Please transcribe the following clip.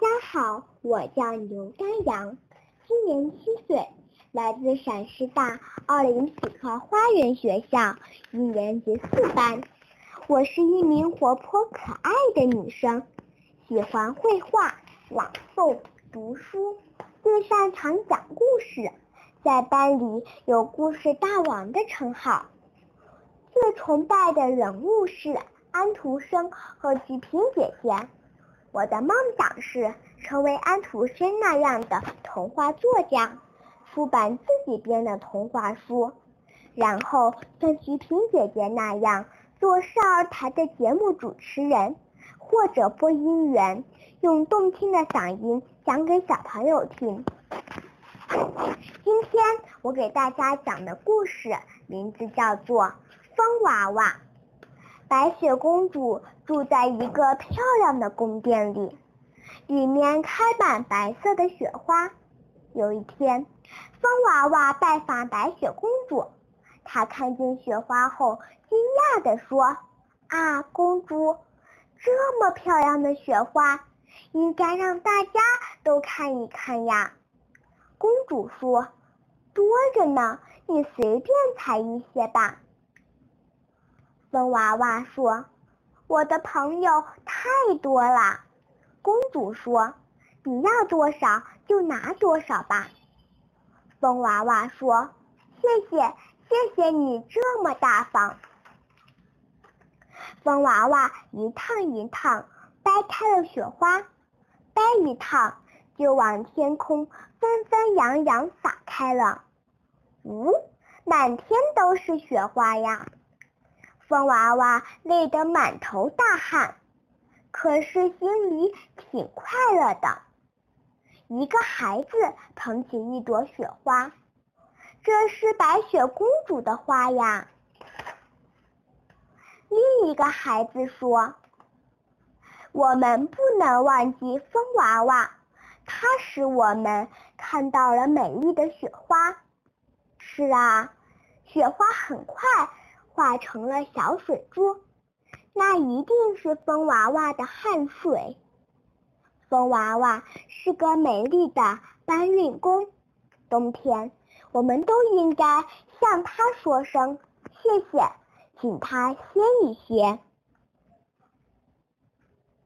大家好，我叫刘丹阳，今年七岁，来自陕师大奥林匹克花园学校一年级四班。我是一名活泼可爱的女生，喜欢绘画、朗诵、读书，最擅长讲故事，在班里有“故事大王”的称号。最崇拜的人物是安徒生和菊萍姐姐。我的梦想是成为安徒生那样的童话作家，出版自己编的童话书，然后像菊萍姐姐那样做少儿台的节目主持人或者播音员，用动听的嗓音讲给小朋友听。今天我给大家讲的故事名字叫做《风娃娃》。白雪公主住在一个漂亮的宫殿里，里面开满白色的雪花。有一天，风娃娃拜访白雪公主，她看见雪花后，惊讶地说：“啊，公主，这么漂亮的雪花，应该让大家都看一看呀。”公主说：“多着呢，你随便采一些吧。”风娃娃说：“我的朋友太多了。”公主说：“你要多少就拿多少吧。”风娃娃说：“谢谢，谢谢你这么大方。”风娃娃一趟一趟掰开了雪花，掰一趟就往天空纷纷扬扬撒开了。呜，满天都是雪花呀！风娃娃累得满头大汗，可是心里挺快乐的。一个孩子捧起一朵雪花，这是白雪公主的花呀。另一个孩子说：“我们不能忘记风娃娃，它使我们看到了美丽的雪花。”是啊，雪花很快。化成了小水珠，那一定是风娃娃的汗水。风娃娃是个美丽的搬运工，冬天我们都应该向他说声谢谢，请他歇一歇。